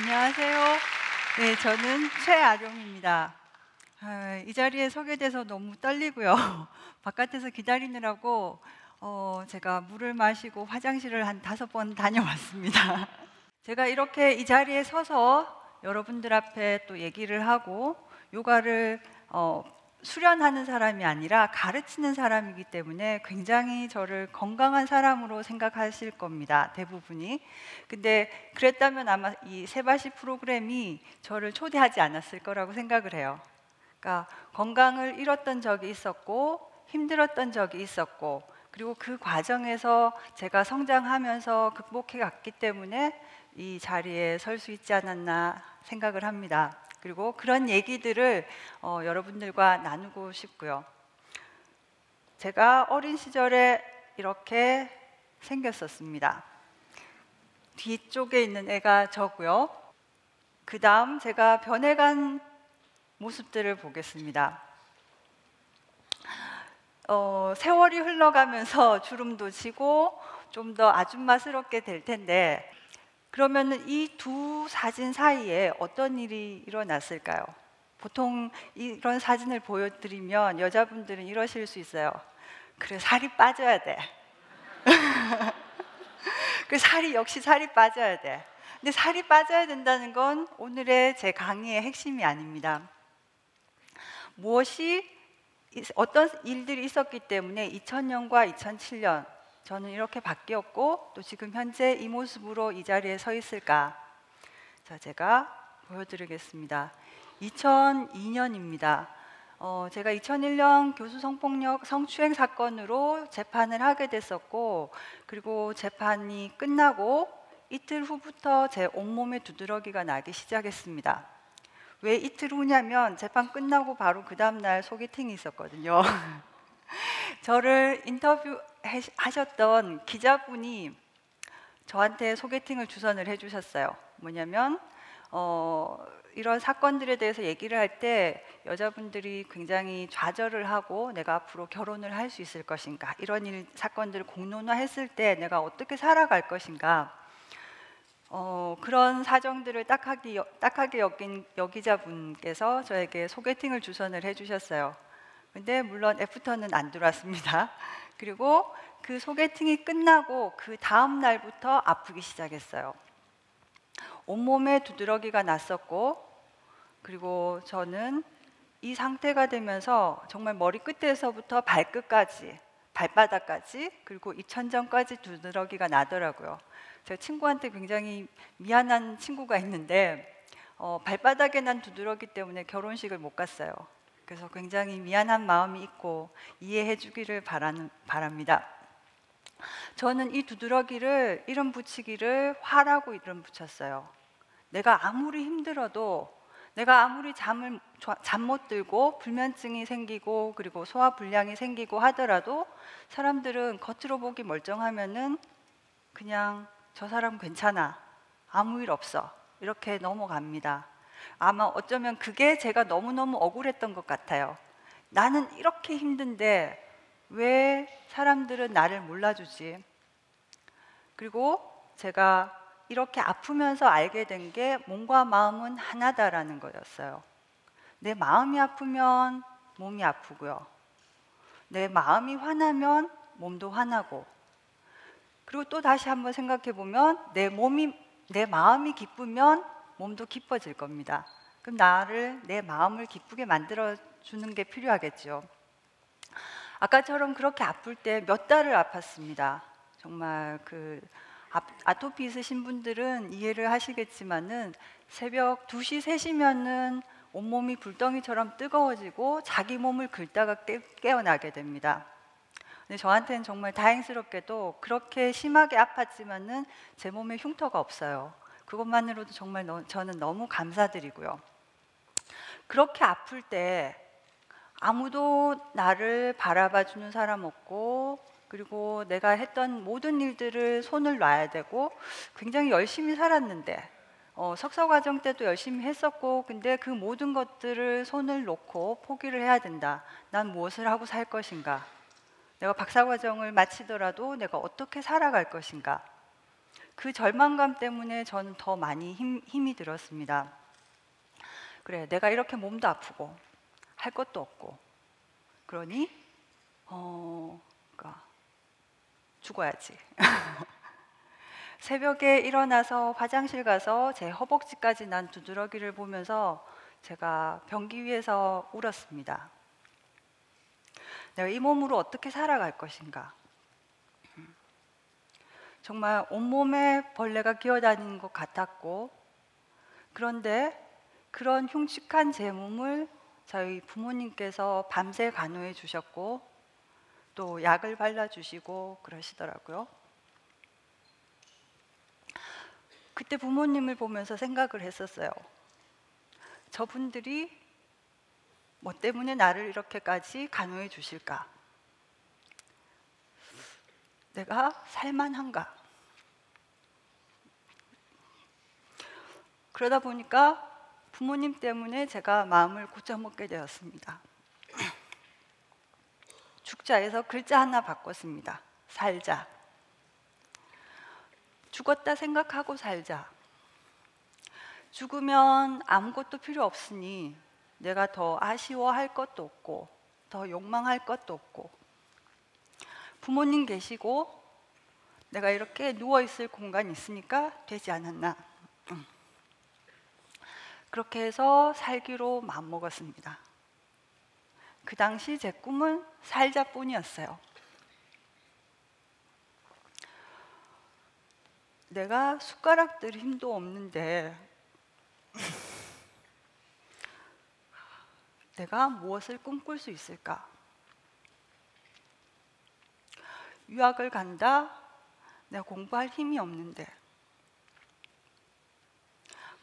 안녕하세요. 네, 저는 최아룡입니다. 아, 이 자리에 서게 돼서 너무 떨리고요. 바깥에서 기다리느라고 어, 제가 물을 마시고 화장실을 한 다섯 번 다녀왔습니다. 제가 이렇게 이 자리에 서서 여러분들 앞에 또 얘기를 하고 요가를 어, 수련하는 사람이 아니라 가르치는 사람이기 때문에 굉장히 저를 건강한 사람으로 생각하실 겁니다. 대부분이. 근데 그랬다면 아마 이 세바시 프로그램이 저를 초대하지 않았을 거라고 생각을 해요. 그러니까 건강을 잃었던 적이 있었고 힘들었던 적이 있었고 그리고 그 과정에서 제가 성장하면서 극복해 갔기 때문에 이 자리에 설 수 있지 않았나 생각을 합니다. 그리고 그런 얘기들을 어, 여러분들과 나누고 싶고요. 제가 어린 시절에 이렇게 생겼었습니다. 뒤쪽에 있는 애가 저고요. 그 다음 제가 변해간 모습들을 보겠습니다. 어, 세월이 흘러가면서 주름도 지고 좀 더 아줌마스럽게 될 텐데 그러면 이 두 사진 사이에 어떤 일이 일어났을까요? 보통 이런 사진을 보여드리면 여자분들은 이러실 수 있어요. 그래 살이 빠져야 돼. 그 살이 역시 살이 빠져야 돼. 근데 살이 빠져야 된다는 건 오늘의 제 강의의 핵심이 아닙니다. 무엇이 어떤 일들이 있었기 때문에 2000년과 2007년 저는 이렇게 바뀌었고 또 지금 현재 이 모습으로 이 자리에 서 있을까? 자, 제가 보여드리겠습니다. 2002년입니다. 어, 제가 2001년 교수 성폭력 성추행 사건으로 재판을 하게 됐었고 그리고 재판이 끝나고 이틀 후부터 제 온몸에 두드러기가 나기 시작했습니다. 왜 이틀 후냐면 재판 끝나고 바로 그 다음날 소개팅이 있었거든요. 저를 인터뷰 하셨던 기자분이 저한테 소개팅을 주선을 해주셨어요. 뭐냐면 어, 이런 사건들에 대해서 얘기를 할 때 여자분들이 굉장히 좌절을 하고 내가 앞으로 결혼을 할 수 있을 것인가 이런 일 사건들을 공론화했을 때 내가 어떻게 살아갈 것인가 어, 그런 사정들을 딱하게, 딱하게 여긴 여기자분께서 저에게 소개팅을 주선을 해주셨어요. 근데 물론 애프터는 안 들어왔습니다. 그리고 그 소개팅이 끝나고 그 다음 날부터 아프기 시작했어요. 온몸에 두드러기가 났었고, 그리고 저는 이 상태가 되면서 정말 머리 끝에서부터 발끝까지, 발바닥까지, 그리고 이 천장까지 두드러기가 나더라고요. 제 친구한테 굉장히 미안한 친구가 있는데, 어, 발바닥에 난 두드러기 때문에 결혼식을 못 갔어요. 그래서 굉장히 미안한 마음이 있고 이해해 주기를 바라는, 바랍니다. 저는 이 두드러기를 이름 붙이기를 화라고 이름 붙였어요. 내가 아무리 힘들어도 내가 아무리 잠을 잠 못 들고 불면증이 생기고 그리고 소화 불량이 생기고 하더라도 사람들은 겉으로 보기 멀쩡하면은 그냥 저 사람 괜찮아 아무 일 없어 이렇게 넘어갑니다. 아마 어쩌면 그게 제가 너무너무 억울했던 것 같아요. 나는 이렇게 힘든데 왜 사람들은 나를 몰라주지? 그리고 제가 이렇게 아프면서 알게 된 게 몸과 마음은 하나다라는 거였어요. 내 마음이 아프면 몸이 아프고요. 내 마음이 화나면 몸도 화나고. 그리고 또 다시 한번 생각해 보면 내 몸이 내 마음이 기쁘면 몸도 기뻐질 겁니다. 그럼 나를 내 마음을 기쁘게 만들어 주는 게 필요하겠죠. 아까처럼 그렇게 아플 때 몇 달을 아팠습니다. 정말 그 아토피 있으신 분들은 이해를 하시겠지만은 새벽 2시, 3시면은 온몸이 불덩이처럼 뜨거워지고 자기 몸을 긁다가 깨, 어나게 됩니다. 근데 저한테는 정말 다행스럽게도 그렇게 심하게 아팠지만은 제 몸에 흉터가 없어요. 그것만으로도 정말 너, 저는 너무 감사드리고요. 그렇게 아플 때 아무도 나를 바라봐 주는 사람 없고 그리고 내가 했던 모든 일들을 손을 놔야 되고 굉장히 열심히 살았는데 어, 석사 과정 때도 열심히 했었고 근데 그 모든 것들을 손을 놓고 포기를 해야 된다. 난 무엇을 하고 살 것인가? 내가 박사 과정을 마치더라도 내가 어떻게 살아갈 것인가? 그 절망감 때문에 저는 더 많이 힘, 힘이 들었습니다. 그래, 내가 이렇게 몸도 아프고 할 것도 없고 그러니 어, 그러니까 죽어야지. 새벽에 일어나서 화장실 가서 제 허벅지까지 난 두드러기를 보면서 제가 변기 위에서 울었습니다. 내가 이 몸으로 어떻게 살아갈 것인가? 정말 온몸에 벌레가 기어다니는 것 같았고, 그런데 그런 흉측한 제 몸을 저희 부모님께서 밤새 간호해 주셨고, 또 약을 발라 주시고 그러시더라고요. 그때 부모님을 보면서 생각을 했었어요. 저분들이 뭐 때문에 나를 이렇게까지 간호해 주실까? 내가 살만한가? 그러다 보니까 부모님 때문에 제가 마음을 고쳐먹게 되었습니다. 죽자에서 글자 하나 바꿨습니다. 살자. 죽었다 생각하고 살자. 죽으면 아무것도 필요 없으니 내가 더 아쉬워할 것도 없고 더 욕망할 것도 없고 부모님 계시고 내가 이렇게 누워 있을 공간이 있으니까 되지 않았나. 음. 그렇게 해서 살기로 마음먹었습니다. 그 당시 제 꿈은 살자뿐이었어요. 내가 숟가락들 힘도 없는데 내가 무엇을 꿈꿀 수 있을까? 유학을 간다? 내가 공부할 힘이 없는데.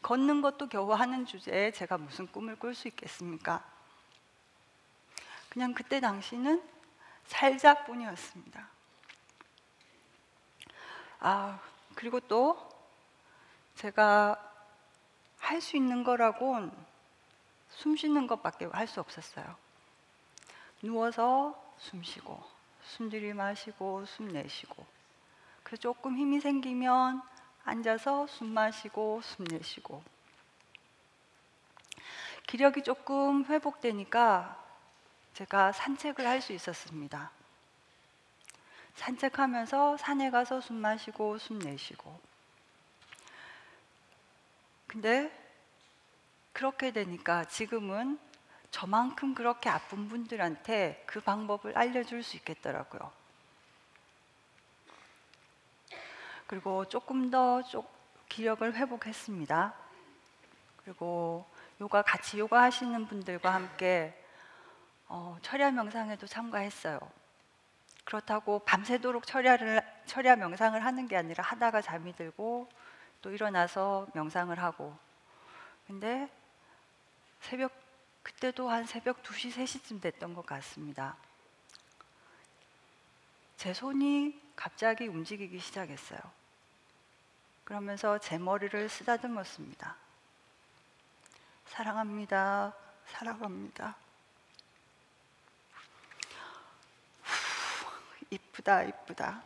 걷는 것도 겨우 하는 주제에 제가 무슨 꿈을 꿀 수 있겠습니까? 그냥 그때 당시는 살자뿐이었습니다. 아, 그리고 또 제가 할 수 있는 거라곤 숨 쉬는 것밖에 할 수 없었어요. 누워서 숨 쉬고, 숨 들이마시고, 숨 내쉬고. 그래서 조금 힘이 생기면 앉아서 숨 마시고, 숨 내쉬고. 기력이 조금 회복되니까 제가 산책을 할 수 있었습니다. 산책하면서 산에 가서 숨 마시고 숨 내쉬고. 근데 그렇게 되니까 지금은 저만큼 그렇게 아픈 분들한테 그 방법을 알려줄 수 있겠더라고요. 그리고 조금 더 기력을 회복했습니다. 그리고 요가 같이 요가 하시는 분들과 함께 어, 철야 명상에도 참가했어요. 그렇다고 밤새도록 철야를 철야 명상을 하는 게 아니라 하다가 잠이 들고 또 일어나서 명상을 하고. 근데 새벽 그때도 한 새벽 2시 3시쯤 됐던 것 같습니다. 제 손이 갑자기 움직이기 시작했어요. 그러면서 제 머리를 쓰다듬었습니다. 사랑합니다. 사랑합니다. 이쁘다, 이쁘다.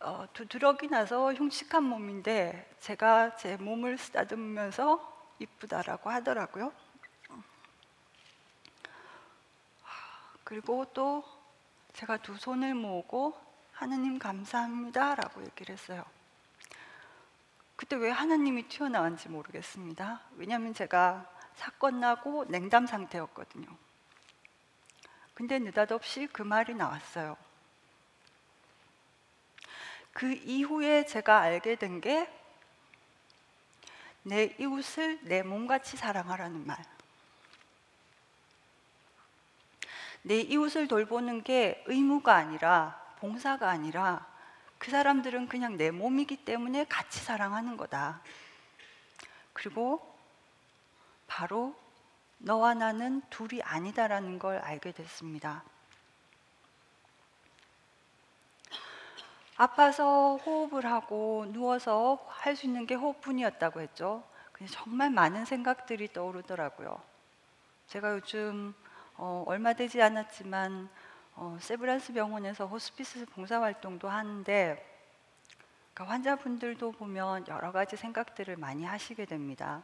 어, 두드러기 나서 흉측한 몸인데 제가 제 몸을 쓰다듬으면서 이쁘다라고 하더라고요. 그리고 또 제가 두 손을 모으고 하느님 감사합니다 라고 얘기를 했어요. 그때 왜 하나님이 튀어나왔는지 모르겠습니다. 왜냐하면 제가 사건 나고 냉담 상태였거든요. 근데 느닷없이 그 말이 나왔어요. 그 이후에 제가 알게 된 게 내 이웃을 내 몸같이 사랑하라는 말. 내 이웃을 돌보는 게 의무가 아니라 봉사가 아니라 그 사람들은 그냥 내 몸이기 때문에 같이 사랑하는 거다. 그리고 바로 너와 나는 둘이 아니다라는 걸 알게 됐습니다. 아파서 호흡을 하고 누워서 할 수 있는 게 호흡뿐이었다고 했죠. 정말 많은 생각들이 떠오르더라고요. 제가 요즘 어, 얼마 되지 않았지만 어, 세브란스 병원에서 호스피스 봉사활동도 하는데 그러니까 환자분들도 보면 여러 가지 생각들을 많이 하시게 됩니다.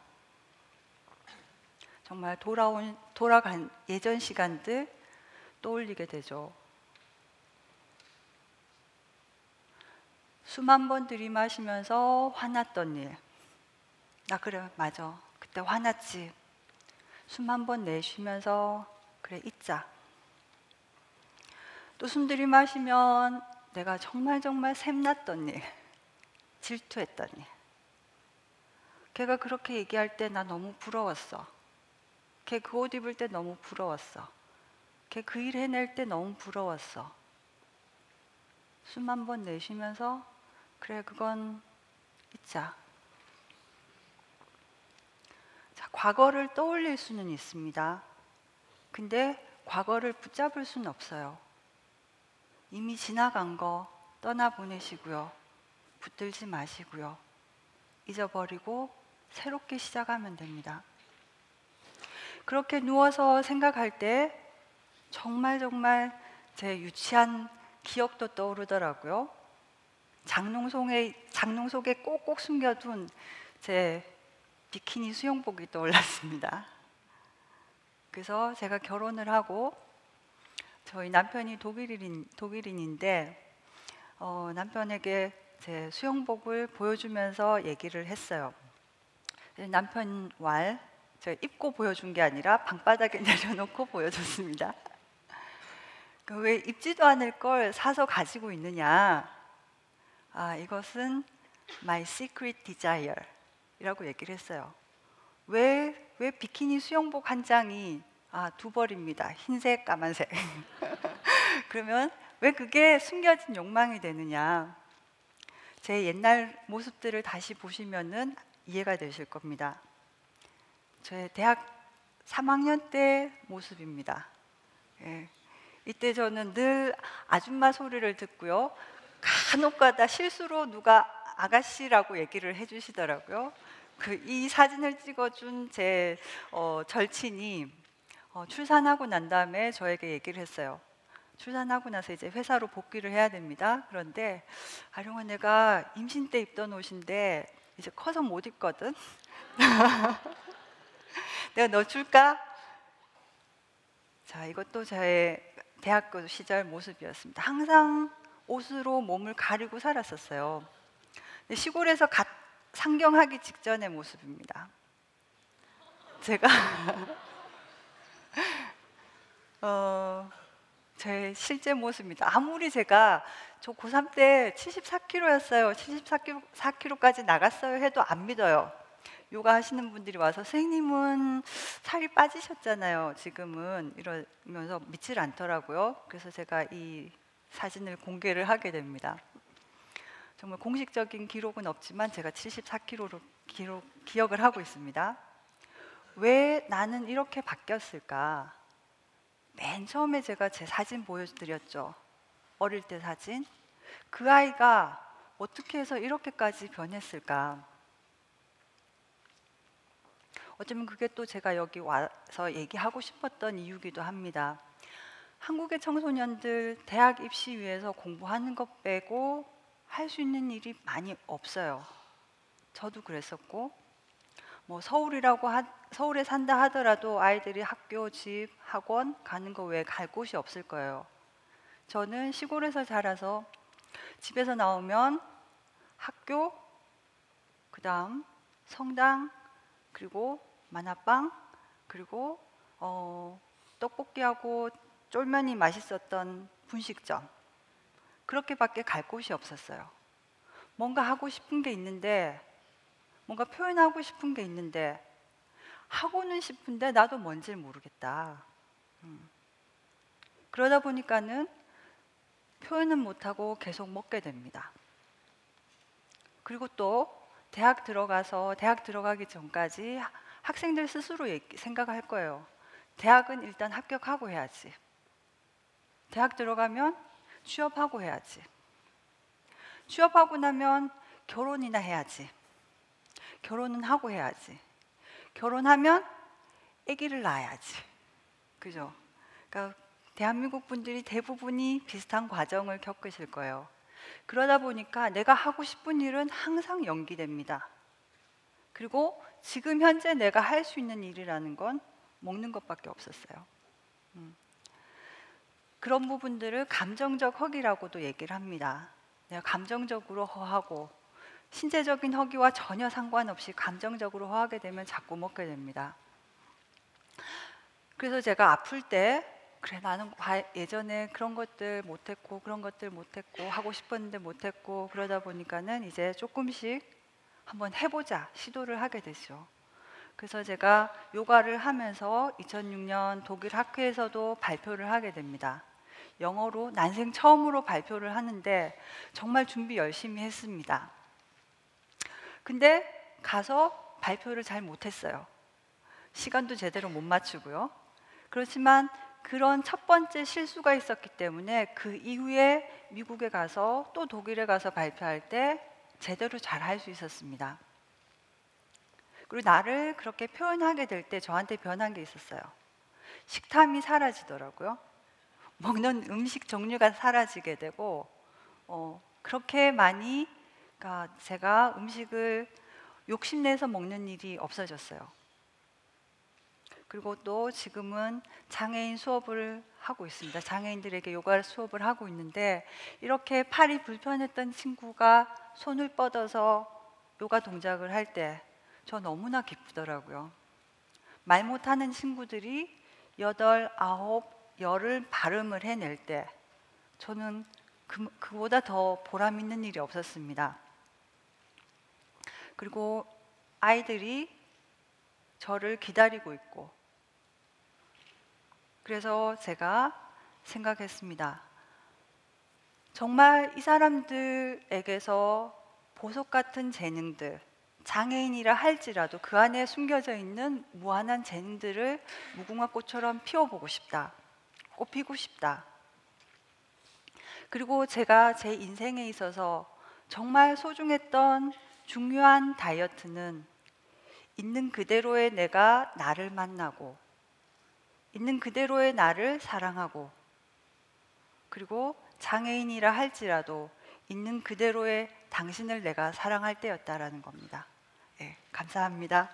정말 돌아온 돌아간 예전 시간들 떠올리게 되죠. 수만 번 들이마시면서 화났던 일. 나 그래, 맞아. 그때 화났지. 수만 번 내쉬면서 그래, 잊자. 또 숨 들이 마시면 내가 정말 정말 샘났던 일. 질투했던 일. 걔가 그렇게 얘기할 때 나 너무 부러웠어. 걔 그 옷 입을 때 너무 부러웠어. 걔 그 일 해낼 때 너무 부러웠어. 숨 한 번 내쉬면서 그래 그건 잊자. 자, 과거를 떠올릴 수는 있습니다. 근데 과거를 붙잡을 수는 없어요. 이미 지나간 거 떠나 보내시고요. 붙들지 마시고요. 잊어버리고 새롭게 시작하면 됩니다. 그렇게 누워서 생각할 때 정말 정말 제 유치한 기억도 떠오르더라고요. 장롱 속에 장롱 속에 꼭꼭 숨겨둔 제 비키니 수영복이 떠올랐습니다. 그래서 제가 결혼을 하고 저희 남편이 독일인 독일인인데 어, 남편에게 제 수영복을 보여주면서 얘기를 했어요. 남편 왈 제가 입고 보여준 게 아니라 방바닥에 내려놓고 보여줬습니다. 그왜 입지도 않을 걸 사서 가지고 있느냐? 아, 이것은 my secret desire 이라고 얘기를 했어요. 왜, 왜 비키니 수영복 한 장이 아, 두 벌입니다. 흰색, 까만색. 그러면 왜 그게 숨겨진 욕망이 되느냐? 제 옛날 모습들을 다시 보시면은 이해가 되실 겁니다. 제 대학 3학년 때 모습입니다. 예. 이때 저는 늘 아줌마 소리를 듣고요. 간혹가다 실수로 누가 아가씨라고 얘기를 해주시더라고요. 그 이 사진을 찍어준 제 어, 절친이 어, 출산하고 난 다음에 저에게 얘기를 했어요. 출산하고 나서 이제 회사로 복귀를 해야 됩니다. 그런데 아룡아 내가 임신 때 입던 옷인데 이제 커서 못 입거든. 내가 너 줄까? 자, 이것도 저의 대학교 시절 모습이었습니다. 항상 옷으로 몸을 가리고 살았었어요. 시골에서 갓 상경하기 직전의 모습입니다. 제가 어, 제 실제 모습입니다. 아무리 제가 저 고3 때 74kg였어요. 74kg까지 나갔어요 해도 안 믿어요. 요가 하시는 분들이 와서 선생님은 살이 빠지셨잖아요. 지금은 이러면서 믿질 않더라고요. 그래서 제가 이 사진을 공개를 하게 됩니다. 정말 공식적인 기록은 없지만 제가 74kg로 기록, 기억을 하고 있습니다. 왜 나는 이렇게 바뀌었을까? 맨 처음에 제가 제 사진 보여드렸죠. 어릴 때 사진. 그 아이가 어떻게 해서 이렇게까지 변했을까? 어쩌면 그게 또 제가 여기 와서 얘기하고 싶었던 이유기도 합니다. 한국의 청소년들 대학 입시 위해서 공부하는 것 빼고 할 수 있는 일이 많이 없어요. 저도 그랬었고, 뭐 서울이라고 하, 서울에 산다 하더라도 아이들이 학교, 집, 학원 가는 거 외에 갈 곳이 없을 거예요. 저는 시골에서 자라서 집에서 나오면 학교, 그 다음 성당, 그리고 만화빵, 그리고 어, 떡볶이하고 쫄면이 맛있었던 분식점. 그렇게밖에 갈 곳이 없었어요. 뭔가 하고 싶은 게 있는데, 뭔가 표현하고 싶은 게 있는데, 하고는 싶은데 나도 뭔지 모르겠다. 음. 그러다 보니까는 표현은 못하고 계속 먹게 됩니다. 그리고 또 대학 들어가서 대학 들어가기 전까지 학생들 스스로 생각할 거예요. 대학은 일단 합격하고 해야지. 대학 들어가면 취업하고 해야지. 취업하고 나면 결혼이나 해야지. 결혼은 하고 해야지. 결혼하면 아기를 낳아야지. 그죠? 그러니까 대한민국 분들이 대부분이 비슷한 과정을 겪으실 거예요. 그러다 보니까 내가 하고 싶은 일은 항상 연기됩니다. 그리고 지금 현재 내가 할 수 있는 일이라는 건 먹는 것밖에 없었어요. 음. 그런 부분들을 감정적 허기라고도 얘기를 합니다. 내가 감정적으로 허하고 신체적인 허기와 전혀 상관없이 감정적으로 허하게 되면 자꾸 먹게 됩니다. 그래서 제가 아플 때 그래 나는 예전에 그런 것들 못했고 그런 것들 못했고 하고 싶었는데 못했고 그러다 보니까는 이제 조금씩 한번 해보자 시도를 하게 됐죠. 그래서 제가 요가를 하면서 2006년 독일 학회에서도 발표를 하게 됩니다. 영어로 난생 처음으로 발표를 하는데 정말 준비 열심히 했습니다. 근데 가서 발표를 잘 못했어요. 시간도 제대로 못 맞추고요. 그렇지만 그런 첫 번째 실수가 있었기 때문에 그 이후에 미국에 가서 또 독일에 가서 발표할 때 제대로 잘 할 수 있었습니다. 그리고 나를 그렇게 표현하게 될 때 저한테 변한 게 있었어요. 식탐이 사라지더라고요. 먹는 음식 종류가 사라지게 되고 어, 그렇게 많이 그러니까 제가 음식을 욕심내서 먹는 일이 없어졌어요. 그리고 또 지금은 장애인 수업을 하고 있습니다. 장애인들에게 요가 수업을 하고 있는데 이렇게 팔이 불편했던 친구가 손을 뻗어서 요가 동작을 할 때 저 너무나 기쁘더라고요. 말 못하는 친구들이 여덟, 아홉, 열을 발음을 해낼 때 저는 그, 그보다 더 보람 있는 일이 없었습니다. 그리고 아이들이 저를 기다리고 있고 그래서 제가 생각했습니다. 정말 이 사람들에게서 보석 같은 재능들, 장애인이라 할지라도 그 안에 숨겨져 있는 무한한 재능들을 무궁화 꽃처럼 피워보고 싶다. 꽃피고 싶다. 그리고 제가 제 인생에 있어서 정말 소중했던 중요한 다이어트는 있는 그대로의 내가 나를 만나고 있는 그대로의 나를 사랑하고 그리고 장애인이라 할지라도 있는 그대로의 당신을 내가 사랑할 때였다라는 겁니다. 네, 감사합니다.